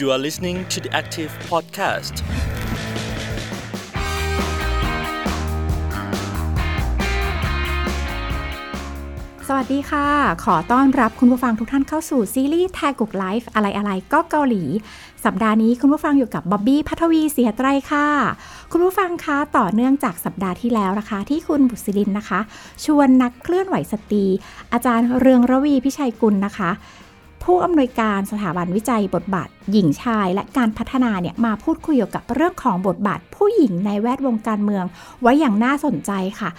You are listening to the Active Podcast. สวัสดีค่ะ ขอต้อนรับคุณผู้ฟังทุกท่านเข้าสู่ซีรีส์แทกุกไลฟ์อะไรอะไรก็เกาหลี สัปดาห์นี้คุณผู้ฟังอยู่กับบ๊อบบี้พัทวีเสียไตรค่ะ คุณผู้ฟังคะต่อเนื่องจากสัปดาห์ที่แล้วนะคะ ที่คุณบุษรินนะคะ ชวนนักเคลื่อนไหวสตรีอาจารย์เรืองระวีพิชัยกุลนะคะ ผู้อำนวยการสถาบันวิจัยบทบาท หญิงชาย และการพัฒนาเนี่ยมาพูดคุยเกี่ยวกับเรื่องของบทบาทผู้หญิงในแวดวงการเมือง ไว้อย่างน่าสนใจค่ะ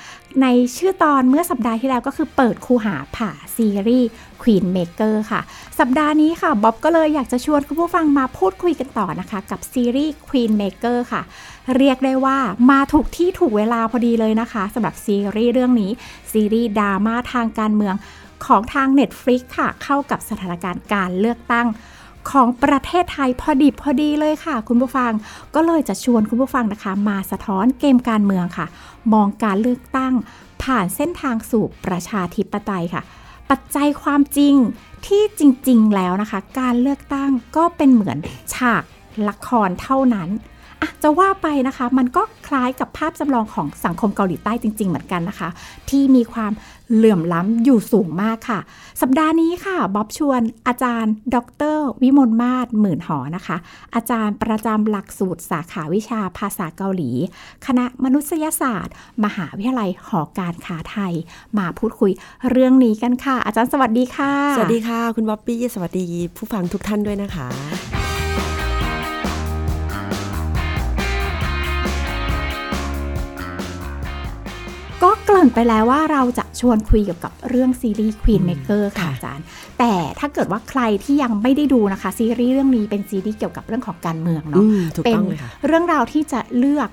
ในชื่อตอนเมื่อสัปดาห์ที่แล้วก็คือเปิดคูหาผ่าซีรีส์ Queen Maker ค่ะ สัปดาห์นี้ค่ะ บ๊อบก็เลยอยากจะชวนคุณผู้ฟังมาพูดคุยกันต่อนะคะ กับซีรีส์ Queen Maker ค่ะ เรียกได้ว่ามาถูกที่ถูกเวลาพอดีเลยนะคะสำหรับซีรีส์เรื่องนี้ซีรีส์ดราม่าทางการเมือง ของทาง Netflix ค่ะ เข้ากับสถานการณ์การเลือกตั้งของประเทศไทยพอดิบพอดีเลยค่ะ คุณผู้ฟังก็เลยจะชวนคุณผู้ฟังนะคะ มาสะท้อนเกมการเมืองค่ะ มองการเลือกตั้ง ผ่านเส้นทางสู่ประชาธิปไตยค่ะ ปัจจัยความจริงที่จริง ๆ แล้วนะคะ การเลือกตั้งก็เป็นเหมือนฉากละครเท่านั้น อะจะว่าไปนะคะ มันก็คล้ายกับภาพจำลองของสังคมเกาหลีใต้จริง ๆ เหมือนกันนะคะ ที่มีความเหลื่อมล้ำอยู่สูงมากค่ะ สัปดาห์นี้ค่ะบ๊อบชวนอาจารย์ ดร วิมลมาศหมื่นหอนะคะ อาจารย์ประจำหลักสูตรสาขาวิชาภาษาเกาหลี คณะมนุษยศาสตร์ มหาวิทยาลัยหอการค้าไทย มาพูดคุยเรื่องนี้กันค่ะ อาจารย์สวัสดีค่ะ สวัสดีค่ะ คุณบ๊อบบี้สวัสดีผู้ฟังทุกท่านด้วยนะคะ ริ่นไปแล้วว่าเราจะชวนคุยเกี่ยวกับเรื่องซีรีส์ Queen Maker ค่ะค่ะอาจารย์ แต่ถ้าเกิดว่าใครที่ยังไม่ได้ดูนะคะ ซีรีส์เรื่องนี้เป็นซีรีส์เกี่ยวกับเรื่องของการเมืองอืเนาะมถูกเป็นต้องเลยค่ะเรื่องราวที่จะเลือก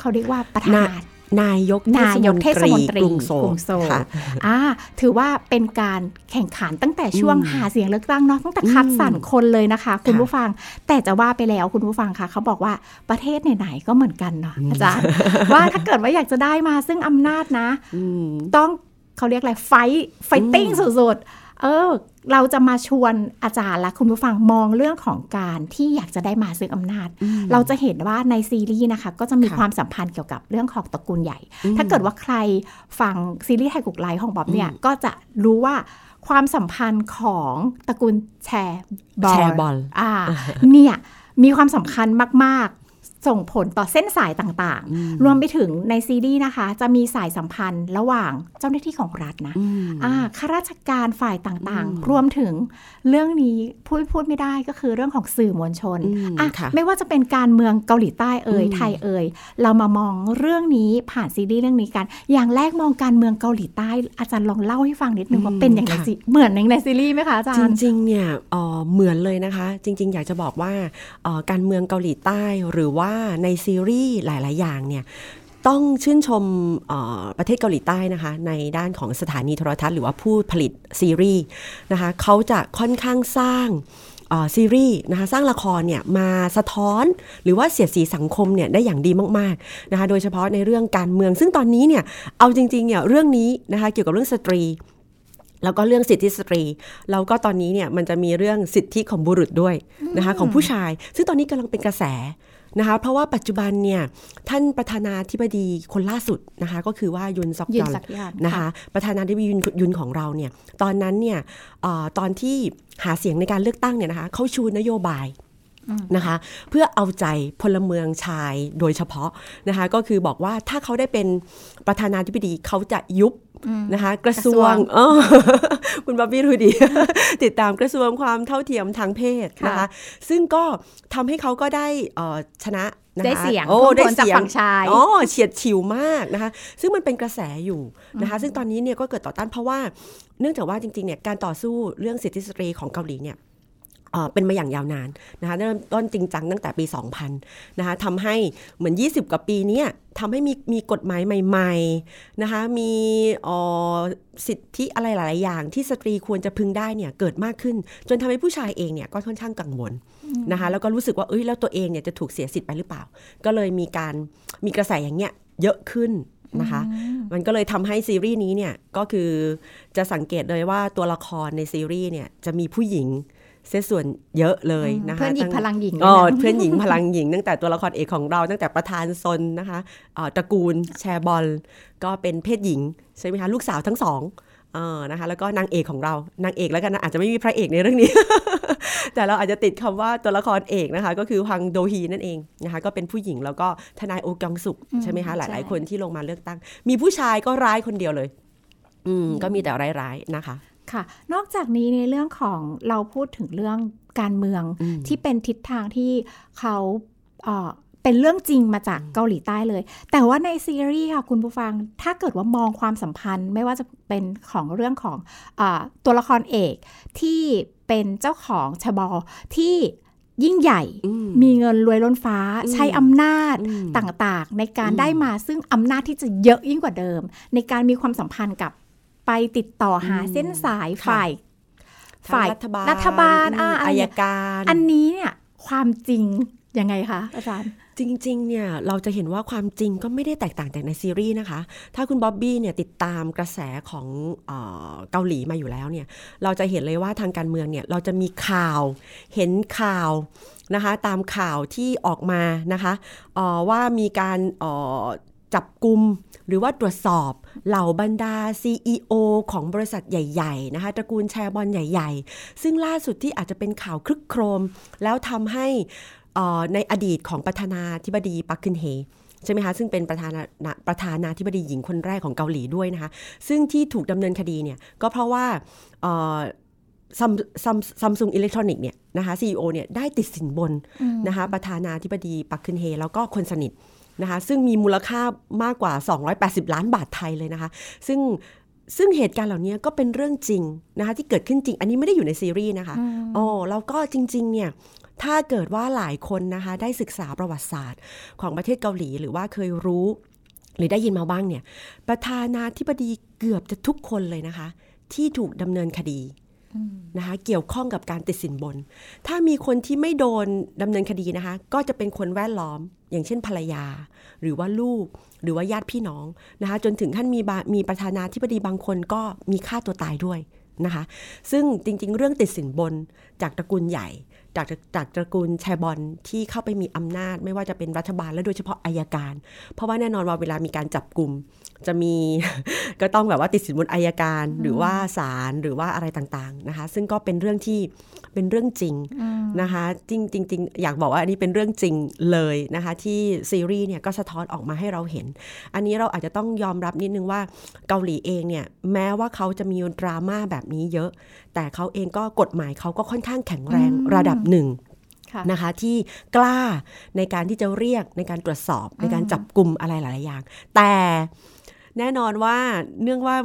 เขาเรียกว่าประธาน นายกนายกเทศมนตรีกรุงโซลกรุงโซลค่ะอ่าถือว่าเป็นการแข่งขันตั้งแต่ช่วงอืมหาเสียงเลือกตั้งเนาะตั้งแต่คัดสรรคนเลยนะคะ คุณค่ะผู้ฟังแต่จะว่าไปแล้วคุณผู้ฟังคะเขาบอกว่าประเทศไหนๆก็เหมือนกันเนาะอาจารย์ว่าถ้าเกิดว่าอยากจะได้มาซึ่งอำนาจนะอืมต้องเขาเรียกอะไร fight fighting อืมสุดๆ เออ เราจะมาชวนอาจารย์และคุณผู้ฟังมองเรื่องของการที่อยากจะได้มาซึ่งอำนาจอืมเราจะเห็นว่าในซีรีส์นะคะ ก็จะมีค่ะความสัมพันธ์เกี่ยวกับเรื่องของตระกูลใหญ่อืมถ้าเกิดว่าใครฟังซีรีส์แทกุก Life ของบ๊อบเนี่ยอืมก็จะรู้ว่าความสัมพันธ์ของตระกูลแชร์บอลแชร์บอลอ่าเนี่ยมีความสำคัญมากๆ ส่งผลต่อเส้นสายต่างอืมๆรวมไปถึงในซีรีส์นะคะ จะมีสายสัมพันธ์ระหว่างเจ้าหน้าที่ของรัฐนะอืมอ่าข้าราชการฝ่ายต่างอืมๆรวมถึงเรื่องนี้พูดพูดไม่ได้ก็คือเรื่องของสื่อมวลชนอืมอะค่ะไม่ว่าจะเป็นการเมืองเกาหลีใต้เอ่ยอืมไทยเอ่ยเรามามองเรื่องนี้ผ่านซีรีส์เรื่องนี้กัน อย่างแรกมองการเมืองเกาหลีใต้ อาจารย์ลองเล่าให้ฟังนิดนึงว่าเป็นอย่างไรสิเหมือนในในซีรีส์ไหมคะอาจารจย์ริงๆเนี่ยเอ่อเหมือนเลยนะคะ จริง ๆ อยากจะบอกว่าเอ่อการเมืองเกาหลีใต้หรือว่าในซีรีส์หลาย ๆ อย่างเนี่ยต้องชื่นชมประเทศเกาหลีใต้นะคะ ในด้านของสถานีโทรทัศน์หรือว่าผู้ผลิตซีรีส์นะคะเขาจะค่อนข้างสร้างซีรีส์นะคะสร้างละครเนี่ยมาสะท้อนหรือว่าเสียดสีสังคมเนี่ยได้อย่างดีมากๆนะคะโดยเฉพาะในเรื่องการเมือง ซึ่งตอนนี้เนี่ยเอาจริงๆเนี่ยเรื่องนี้นะคะเกี่ยวกับเรื่องสตรีแล้วก็เรื่องสิทธิสตรี แล้วก็ตอนนี้เนี่ยมันจะมีเรื่องสิทธิของบุรุษด้วยนะคะของผู้ชาย ซึ่งตอนนี้กำลังเป็นกระแส นะคะเพราะว่าปัจจุบันเนี่ยท่านประธานาธิบดีคนล่าสุดนะคะก็คือว่ายุนซอกยุยยุนซอกยอลนะคะประธานาธิบดียุนยุนของเราเนี่ยตอนนั้นเนี่ยเออตอนที่หาเสียงในการเลือกตั้งเนี่ยนะคะเขาชูนโยบาย นะคะ เพื่อเอาใจพลเมืองชายโดยเฉพาะนะคะ ก็คือบอกว่าถ้าเขาได้เป็นประธานาธิบดีเขาจะยุบนะคะ กระทรวงกระทรวงเออคุณบ๊อบบี้รู้ดี ติดตามกระทรวงความเท่าเทียมทางเพศนะคะค่ะซึ่งก็ทำให้เขาก็ได้เอ่อชนะนะคะได้เสียงโอ้ท่วมได้ท้นจากเสียงฝั่งชายอ๋อเฉียดฉิวมากนะคะ ซึ่งมันเป็นกระแสอยู่นะคะ ซึ่งตอนนี้เนี่ยก็เกิดต่อต้านเพราะว่า เนื่องจากว่าจริงๆเนี่ยการต่อสู้เรื่องสิทธิสตรีของเกาหลีเนี่ย เอ่อเป็นมาอย่างยาวนานนะคะเริ่มต้นจริงจังตั้งแต่ปี 2000 นะคะทำให้เหมือน 20 กว่าปีเนี้ทำให้มีมีกฎหมายใหม่ๆนะคะมีเอ่อสิทธิอะไรหลาย ๆ อย่าง ที่สตรีควรจะพึงได้เนี่ยเกิดมากขึ้น จนทำให้ผู้ชายเองเนี่ยก็ค่อนข้างกังวลนะคะแล้วก็รู้สึกว่าเอ้ยแล้วตัวเองเนี่ยจะถูกเสียสิทธิ์ไปหรือเปล่า ก็เลยมีการมีกระแสอย่างเงี้ยเยอะขึ้นนะคะมันก็เลยทำให้ซีรีส์นี้เนี่ยก็คือจะสังเกตเลยว่าตัวละครในซีรีส์เนี่ยจะมีผู้หญิง เสียส่วนเยอะเลยนะคะเพื่อนหญิงตั้พลังหญิงอ๋อเลยนะเพื่อนหญิงพลังหญิงตั้งแต่ตัวละครเอกของเราตั้งแต่ประธานซนนะคะเอ่อตระกูลแชร์บอล ก็เป็นเพศหญิงใช่ไหมคะลูกสาวทั้งสองเออนะคะแล้วก็นางเอกของเรานางเอกแล้วกันนะอาจจะไม่มีพระเอกในเรื่องนี้ แต่เราอาจจะติดคำว่าตัวละครเอกนะคะ ก็คือฮวังโดฮีนั่นเองนะคะก็เป็นผู้หญิงแล้วก็ทนายโอกองสุกใช่ไหมคะหลาย ๆ คนที่ลงมาเลือกตั้ง มีผู้ชายก็ร้ายคนเดียวเลย อืมก็มีแต่ร้ายๆนะคะ ค่ะ นอกจากนี้ในเรื่องของเราพูดถึงเรื่องการเมืองอืมที่เป็นทิศทางที่เขาเอ่อเป็นเรื่องจริงมาจากเกาหลีใต้เลย แต่ว่าในซีรีส์ค่ะคุณผู้ฟัง ถ้าเกิดว่ามองความสัมพันธ์ ไม่ว่าจะเป็นของเรื่องของอาตัวละครเอกที่เป็นเจ้าของชบอที่ยิ่งใหญ่อืมมีเงินรวยล้นฟ้าอืมใช้อำนาจอืมต่างๆ ในการอืมได้มาซึ่งอำนาจที่จะเยอะยิ่งกว่าเดิม ในการมีความสัมพันธ์กับ ไปติดต่อหาอืมเส้นสายค่ะฝ่ายทางฝ่ายรัฐบาลรัฐบาลอืมอ่าอะไรอายการ อันนี้เนี่ยความจริงยังไงคะอาจารย์จริงๆ เนี่ยเราจะเห็นว่าความจริงก็ไม่ได้แตกต่างจากในซีรีส์นะคะ ถ้าคุณบ๊อบบี้เนี่ยติดตามกระแสของเออเกาหลีมาอยู่แล้วเนี่ยเราจะเห็นเลยว่าทางการเมืองเนี่ยเราจะมีข่าวเห็นข่าวนะคะตามข่าวที่ออกมานะคะเอ่อว่ามีการเอ่อ จับกลุ่มหรือว่าตรวจสอบเหล่าบรรดา CEO ของบริษัทใหญ่ๆนะคะตระกูลแชร์บอลใหญ่ ๆ ซึ่งล่าสุดที่อาจจะเป็นข่าวคลึกโครม แล้วทำให้เอ่อในอดีตของประธานาธิบดีปักกึนเฮใช่ไหมคะซึ่งเป็นประธานาประธานาธิบดีหญิงคนแรกของเกาหลีด้วยนะคะ ซึ่งที่ถูกดำเนินคดีเนี่ยก็เพราะว่าซัมซัมซัมซุงอิเล็กทรอนิกส์เนี่ยนะคะ CEO เนี่ยได้ติดสินบนนะคะประธานาธิบดีปักกึนเฮ แล้วก็คนสนิท นะคะซึ่งมีมูลค่ามากกว่า 280 ล้านบาทไทยเลยนะคะ ซึ่งซึ่งเหตุการณ์เหล่านี้ก็เป็นเรื่องจริงนะคะที่เกิดขึ้นจริง อันนี้ไม่ได้อยู่ในซีรีส์นะคะโอ้แล้วก็จริงๆเนี่ยถ้าเกิดว่าหลายคนนะคะได้ศึกษาประวัติศาสตร์ของประเทศเกาหลี หรือว่าเคยรู้หรือได้ยินมาบ้างเนี่ยประธานาธิบดีเกือบจะทุกคนเลยนะคะ ที่ถูกดำเนินคดี นะคะเกี่ยวข้องกับการติดสินบน ถ้ามีคนที่ไม่โดนดำเนินคดีนะคะ ก็จะเป็นคนแวดล้อม อย่างเช่นภรรยา หรือว่าลูก หรือว่าญาติพี่น้องนะคะ จนถึงขั้นมีบามีประธานาธิบดีบางคนก็มีฆ่าตัวตายด้วยนะคะ ซึ่งจริงๆ เรื่องติดสินบนจากตระกูลใหญ่ จากจากตระกูลแชบอลที่เข้าไปมีอำนาจ ไม่ว่าจะเป็นรัฐบาลและโดยเฉพาะอายการ เพราะว่าแน่นอนว่าเวลามีการจับกลุ่มจะมีก็ต้องแบบว่าติดสินบนอายการหรือว่าศาลหรือว่าอะไรต่างๆนะคะ ซึ่งก็เป็นเรื่องที่ เป็นเรื่องจริงนะคะจริงจริงๆอยากบอกว่าอันนี้เป็นเรื่องจริงเลยนะคะที่ซีรีส์เนี่ยก็สะท้อนออกมาให้เราเห็น อันนี้เราอาจจะต้องยอมรับนิดนึงว่าเกาหลีเองเนี่ยแม้ว่าเขาจะมีดราม่าแบบนี้เยอะ แต่เขาเองก็กฎหมายเขาก็ค่อนข้างแข็งแรงระดับหนึ่งค่ะนะคะที่กล้าในการที่จะเรียกในการตรวจสอบในการจับกลุ่มอะไรหลายๆอย่าง แต่ แน่นอนว่าเนื่องว่า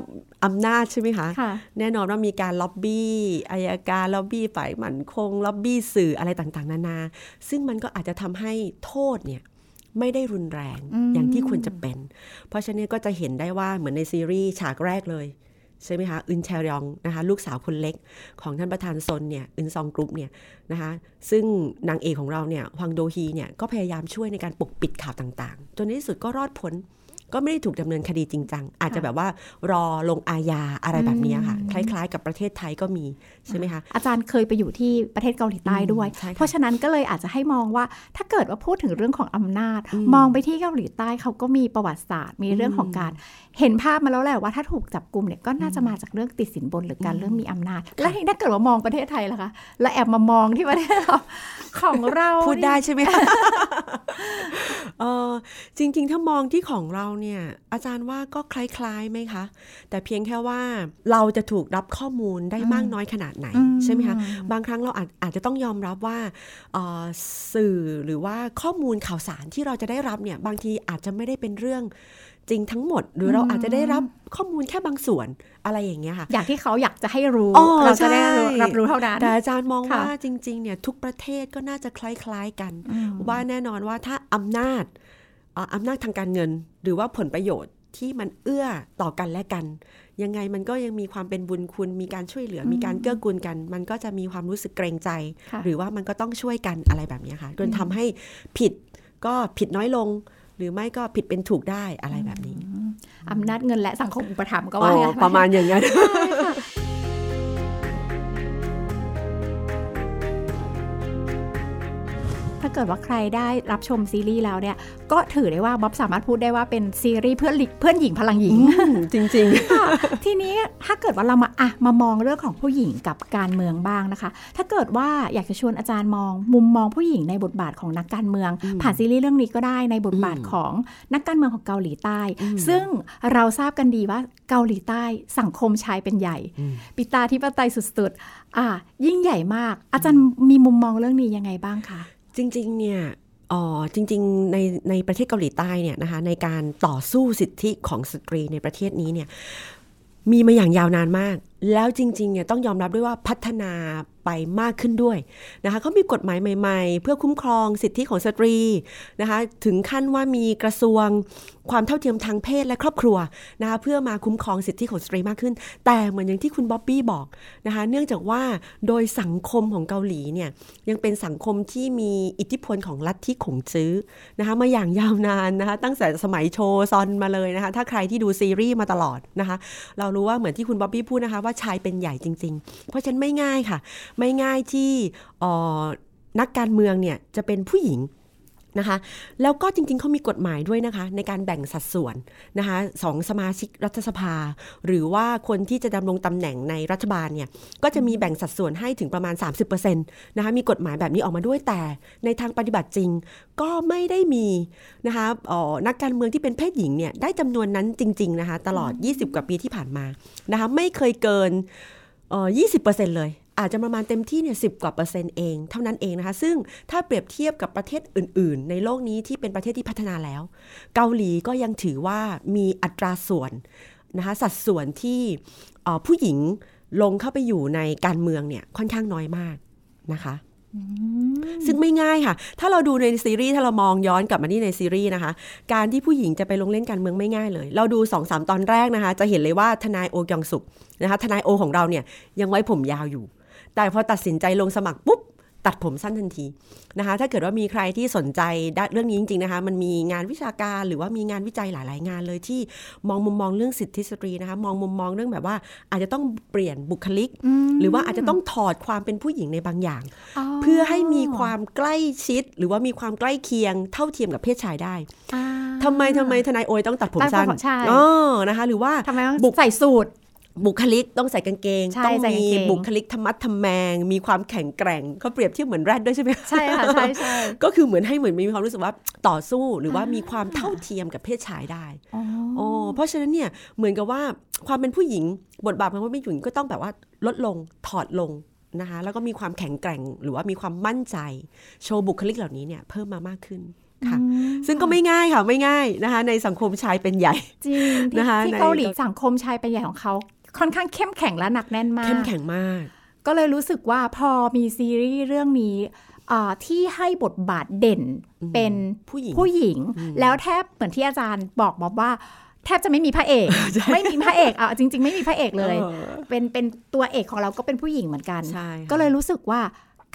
อำนาจใช่ไหมคะค่ะแน่นอนว่ามีการล็อบบี้อายการล็อบบี้ฝ่ายมั่นคง ล็อบบี้สื่ออะไรต่างๆ นานา ซึ่งมันก็อาจจะทำให้โทษเนี่ยไม่ได้รุนแรงอืมอย่างที่ควรจะเป็น เพราะฉะนั้นก็จะเห็นได้ว่าเหมือนในซีรีส์ฉากแรกเลยใช่ไหมคะอึนแชรยองนะคะลูกสาวคนเล็กของท่านประธานซนเนี่ยอึนซองกรุ๊ปเนี่ยนะคะซึ่งนางเอกของเราเนี่ยฮวังโดฮีเนี่ยก็พยายามช่วยในการปกปิดข่าวต่างๆ จนในที่สุดก็รอดพ้น ก็ไม่ได้ถูกดำเนินคดีจริงจังอาจจะแบบว่ารอลงอาญาอะไรแบบนี้ค่ะ คล้ายๆ กับประเทศไทยก็มีใช่ไหมคะอาจารย์เคยไปอยู่ที่ประเทศเกาหลีใต้ด้วยอืมใช่ค่ะเพราะฉะนั้นก็เลยอาจจะให้มองว่าถ้าเกิดว่าพูดถึงเรื่องของอำนาจอืมมองไปที่เกาหลีใต้เขาก็มีประวัติศาสตร์ มีเรื่องของการเห็นภาพมาแล้วแหละว่าถ้าถูกจับกลุ่มเนี่ยก็น่าจะมาจากเรื่องติดสินบนหรือการเรื่องมีอำนาจ แล้วถ้าเกิดว่ามองประเทศไทยล่ะคะแล้วแอบมามองที่ประเทศเราของเราพูดได้นี่ใช่ไหมคะเออจริงๆถ้ามองที่ของเราเนี่ยอาจารย์ว่าก็คล้ายๆไหมคะ แต่เพียงแค่ว่าเราจะถูกรับข้อมูลได้มากน้อยขนาดไหนอืมใช่ไหมคะบางครั้งเราอาจอาจจะต้องยอมรับว่าเอ่อสื่อหรือว่าข้อมูลข่าวสารที่เราจะได้รับเนี่ยบางทีอาจจะไม่ได้เป็นเรื่องจริงทั้งหมดหรือเราอาจจะได้รับข้อมูลแค่บางส่วนอะไรอย่างเงี้ยค่ะอย่างที่เขาอยากจะให้รู้อ๋อเราจะได้รู้ใช่รับรู้เท่านั้นแต่อาจารย์มองค่ะว่าจริงๆเนี่ยทุกประเทศก็น่าจะคล้ายๆกันอืมว่าแน่นอนว่าถ้าอำนาจเอ่ออำนาจทางการเงิน หรือว่าผลประโยชน์ที่มันเอื้อต่อกันและกัน ยังไงมันก็ยังมีความเป็นบุญคุณ มีการช่วยเหลือ มีการเกื้อกูลกัน มันก็จะมีความรู้สึกเกรงใจค่ะหรือว่ามันก็ต้องช่วยกันอะไรแบบนี้ค่ะจนทำให้ผิดก็ผิดน้อยลง หรือไม่ก็ผิดเป็นถูกได้อะไรแบบนี้อำนาจเงินและสังคมอุปถัมภ์ก็อ๋ว่าองั้นประมาณอย่างนั้น ถ้าเกิดว่าใครได้รับชมซีรีส์แล้วเนี่ย ก็ถือได้ว่าบ๊อบสามารถพูดได้ว่าเป็นซีรีส์เพื่อนหลิเพื่อนหญิงพลังหญิง จริงค่ะทีนี้ถ้าเกิดว่าเรามาอะมามองเรื่องของผู้หญิงกับการเมืองบ้างนะคะ ถ้าเกิดว่าอยากจะชวนอาจารย์มอง มุมมองผู้หญิงในบทบาทของนักการเมือง ผ่านซีรีส์เรื่องนี้ก็ได้ในบทบาทอืมของนักการเมืองของเกาหลีใต้อืมซึ่งเราทราบกันดีว่าเกาหลีใต้สังคมชายเป็นใหญ่อืมปิตาธิปไตยสุดๆอะยิ่งใหญ่มาก อาจารย์มีมุมมองเรื่องนี้ยังไงบ้างคะ จริง ๆ เนี่ยอ๋อจริง ๆ ในในประเทศเกาหลีใต้เนี่ยนะคะในการต่อสู้สิทธิของสตรีในประเทศนี้เนี่ยมีมาอย่างยาวนานมากแล้วจริงๆเนี่ยต้องยอมรับด้วยว่าพัฒนาไปมากขึ้นด้วยนะคะเขามีกฎหมายใหม่ ๆ เพื่อคุ้มครองสิทธิของสตรีนะคะถึงขั้นว่ามีกระทรวงความเท่าเทียมทางเพศและครอบครัวนะคะเพื่อมาคุ้มครองสิทธิของสตรีมากขึ้น แต่เหมือนอย่างที่คุณบ๊อบบี้บอกนะคะเนื่องจากว่าโดยสังคมของเกาหลีเนี่ยยังเป็นสังคมที่มีอิทธิพลของลัทธิขงจื้อนะคะมาอย่างยาวนานนะคะตั้งแต่สมัยโชซอนมาเลยนะคะถ้าใครที่ดูซีรีส์มาตลอดนะคะเรารู้ว่าเหมือนที่คุณบ๊อบบี้พูดนะคะว่าชายเป็นใหญ่จริง ๆ เพราะฉะนั้นไม่ง่ายค่ะ ไม่ง่ายที่ออนักการเมืองเนี่ยจะเป็นผู้หญิง นะคะ แล้วก็จริงๆเขามีกฎหมายด้วยนะคะ ในการแบ่งสัดส่วนนะคะสองสมาชิกรัฐสภา หรือว่าคนที่จะดำรงตำแหน่งในรัฐบาลเนี่ยก็จะมีแบ่งสัดส่วนให้ถึงประมาณ 30%นะคะมีกฎหมายแบบนี้ออกมาด้วยแต่ในทางปฏิบัติจริง ก็ไม่ได้มีนะคะออนักการเมืองที่เป็นเพศหญิงเนี่ยได้จำนวนนั้นจริงๆนะคะตลอด 20 กว่าปีที่ผ่านมานะคะไม่เคยเกินเออ20%เลย อาจจะประมาณเต็มที่เนี่ยสิกว่าเปอร์เซ็นต์เองเท่านั้นเองนะคะ ซึ่งถ้าเปรียบเทียบกับประเทศอื่น ๆ ในโลกนี้ที่เป็นประเทศที่พัฒนาแล้ว เกาหลีก็ยังถือว่ามีอัตราส่วนนะคะสัดส่วนที่เอ่อผู้หญิงลงเข้าไปอยู่ในการเมืองเนี่ยค่อนข้างน้อยมากนะคะซึ่งไม่ง่ายค่ะ ถ้าเราดูในซีรีส์ถ้าเรามองย้อนกลับมาที่ในซีรีส์นะคะ การที่ผู้หญิงจะไปลงเล่นการเมืองไม่ง่ายเลย เราดู2อสตอนแรกนะคะ จะเห็นเลยว่าทนายโอ กยองสุกนะคะ ทนายโอของเราเนี่ยยังไว้ผมยาวอยู่ แต่พอตัดสินใจลงสมัครปุ๊บตัดผมสั้นทันทีนะคะ ถ้าเกิดว่ามีใครที่สนใจด้านเรื่องนี้จริงๆนะคะ มันมีงานวิชาการหรือว่ามีงานวิจัยหลาย ๆ งานเลยที่มองมุมมองเรื่องสิทธิสตรีนะคะ มองมุมมองเรื่องแบบว่า อาจจะต้องเปลี่ยนบุคลิก หรือว่าอาจจะต้องถอดความเป็นผู้หญิงในบางอย่าง เพื่อให้มีความใกล้ชิด หรือว่ามีความใกล้เคียงเท่าเทียมกับเพศชายได้อ่าทำไมทำไมทนายโอยต้องตัดผมตัดผมสั้นใช่อ๋อนะคะ หรือว่าทำไมต้องบุกใส่สูตร บุคลิกต้องใส่กางเกงใช่ต้องใส่มีกางเกงบุคลิกธรรมัดทำแมง มีความแข็งแกร่งเขาเปรียบเทียบเหมือนแรดด้วยใช่ไหมใช่ค่ะใช่ใช่ก็คือเหมือนให้เหมือนมีความรู้สึกว่าต่อสู้หรือว่ามีความเท่าเทียมกับเพศชายได้อ๋อโอ้เพราะฉะนั้นเนี่ยเหมือนกับว่าความเป็นผู้หญิงบทบาทของความเป็นผู้หญิงก็ต้องแบบว่าลดลงถอดลงนะคะแล้วก็มีความแข็งแกร่งหรือว่ามีความมั่นใจ โชว์บุคลิกเหล่านี้เนี่ยเพิ่มมามากขึ้นค่ะซึ่งก็ไม่ง่ายค่ะไม่ง่ายนะคะในสังคมชายเป็นใหญ่จริงที่นะคะที่ในเกาหลีสังคมชายเป็นใหญ่ของเขา ค่อนข้างเข้มแข็งและหนักแน่นมาก เข้มแข็งมาก ก็เลยรู้สึกว่าพอมีซีรีส์เรื่องนี้อ่าที่ให้บทบาทเด่นเป็นผู้หญิงผู้หญิง แล้วแทบเหมือนที่อาจารย์บอกบอกว่าแทบจะไม่มีพระเอก ไม่มีพระเอกอะจริง ๆ ไม่มีพระเอกเลยเออเป็นเป็นตัวเอกของเราก็เป็นผู้หญิงเหมือนกันใช่ค่ะก็เลยรู้สึกว่า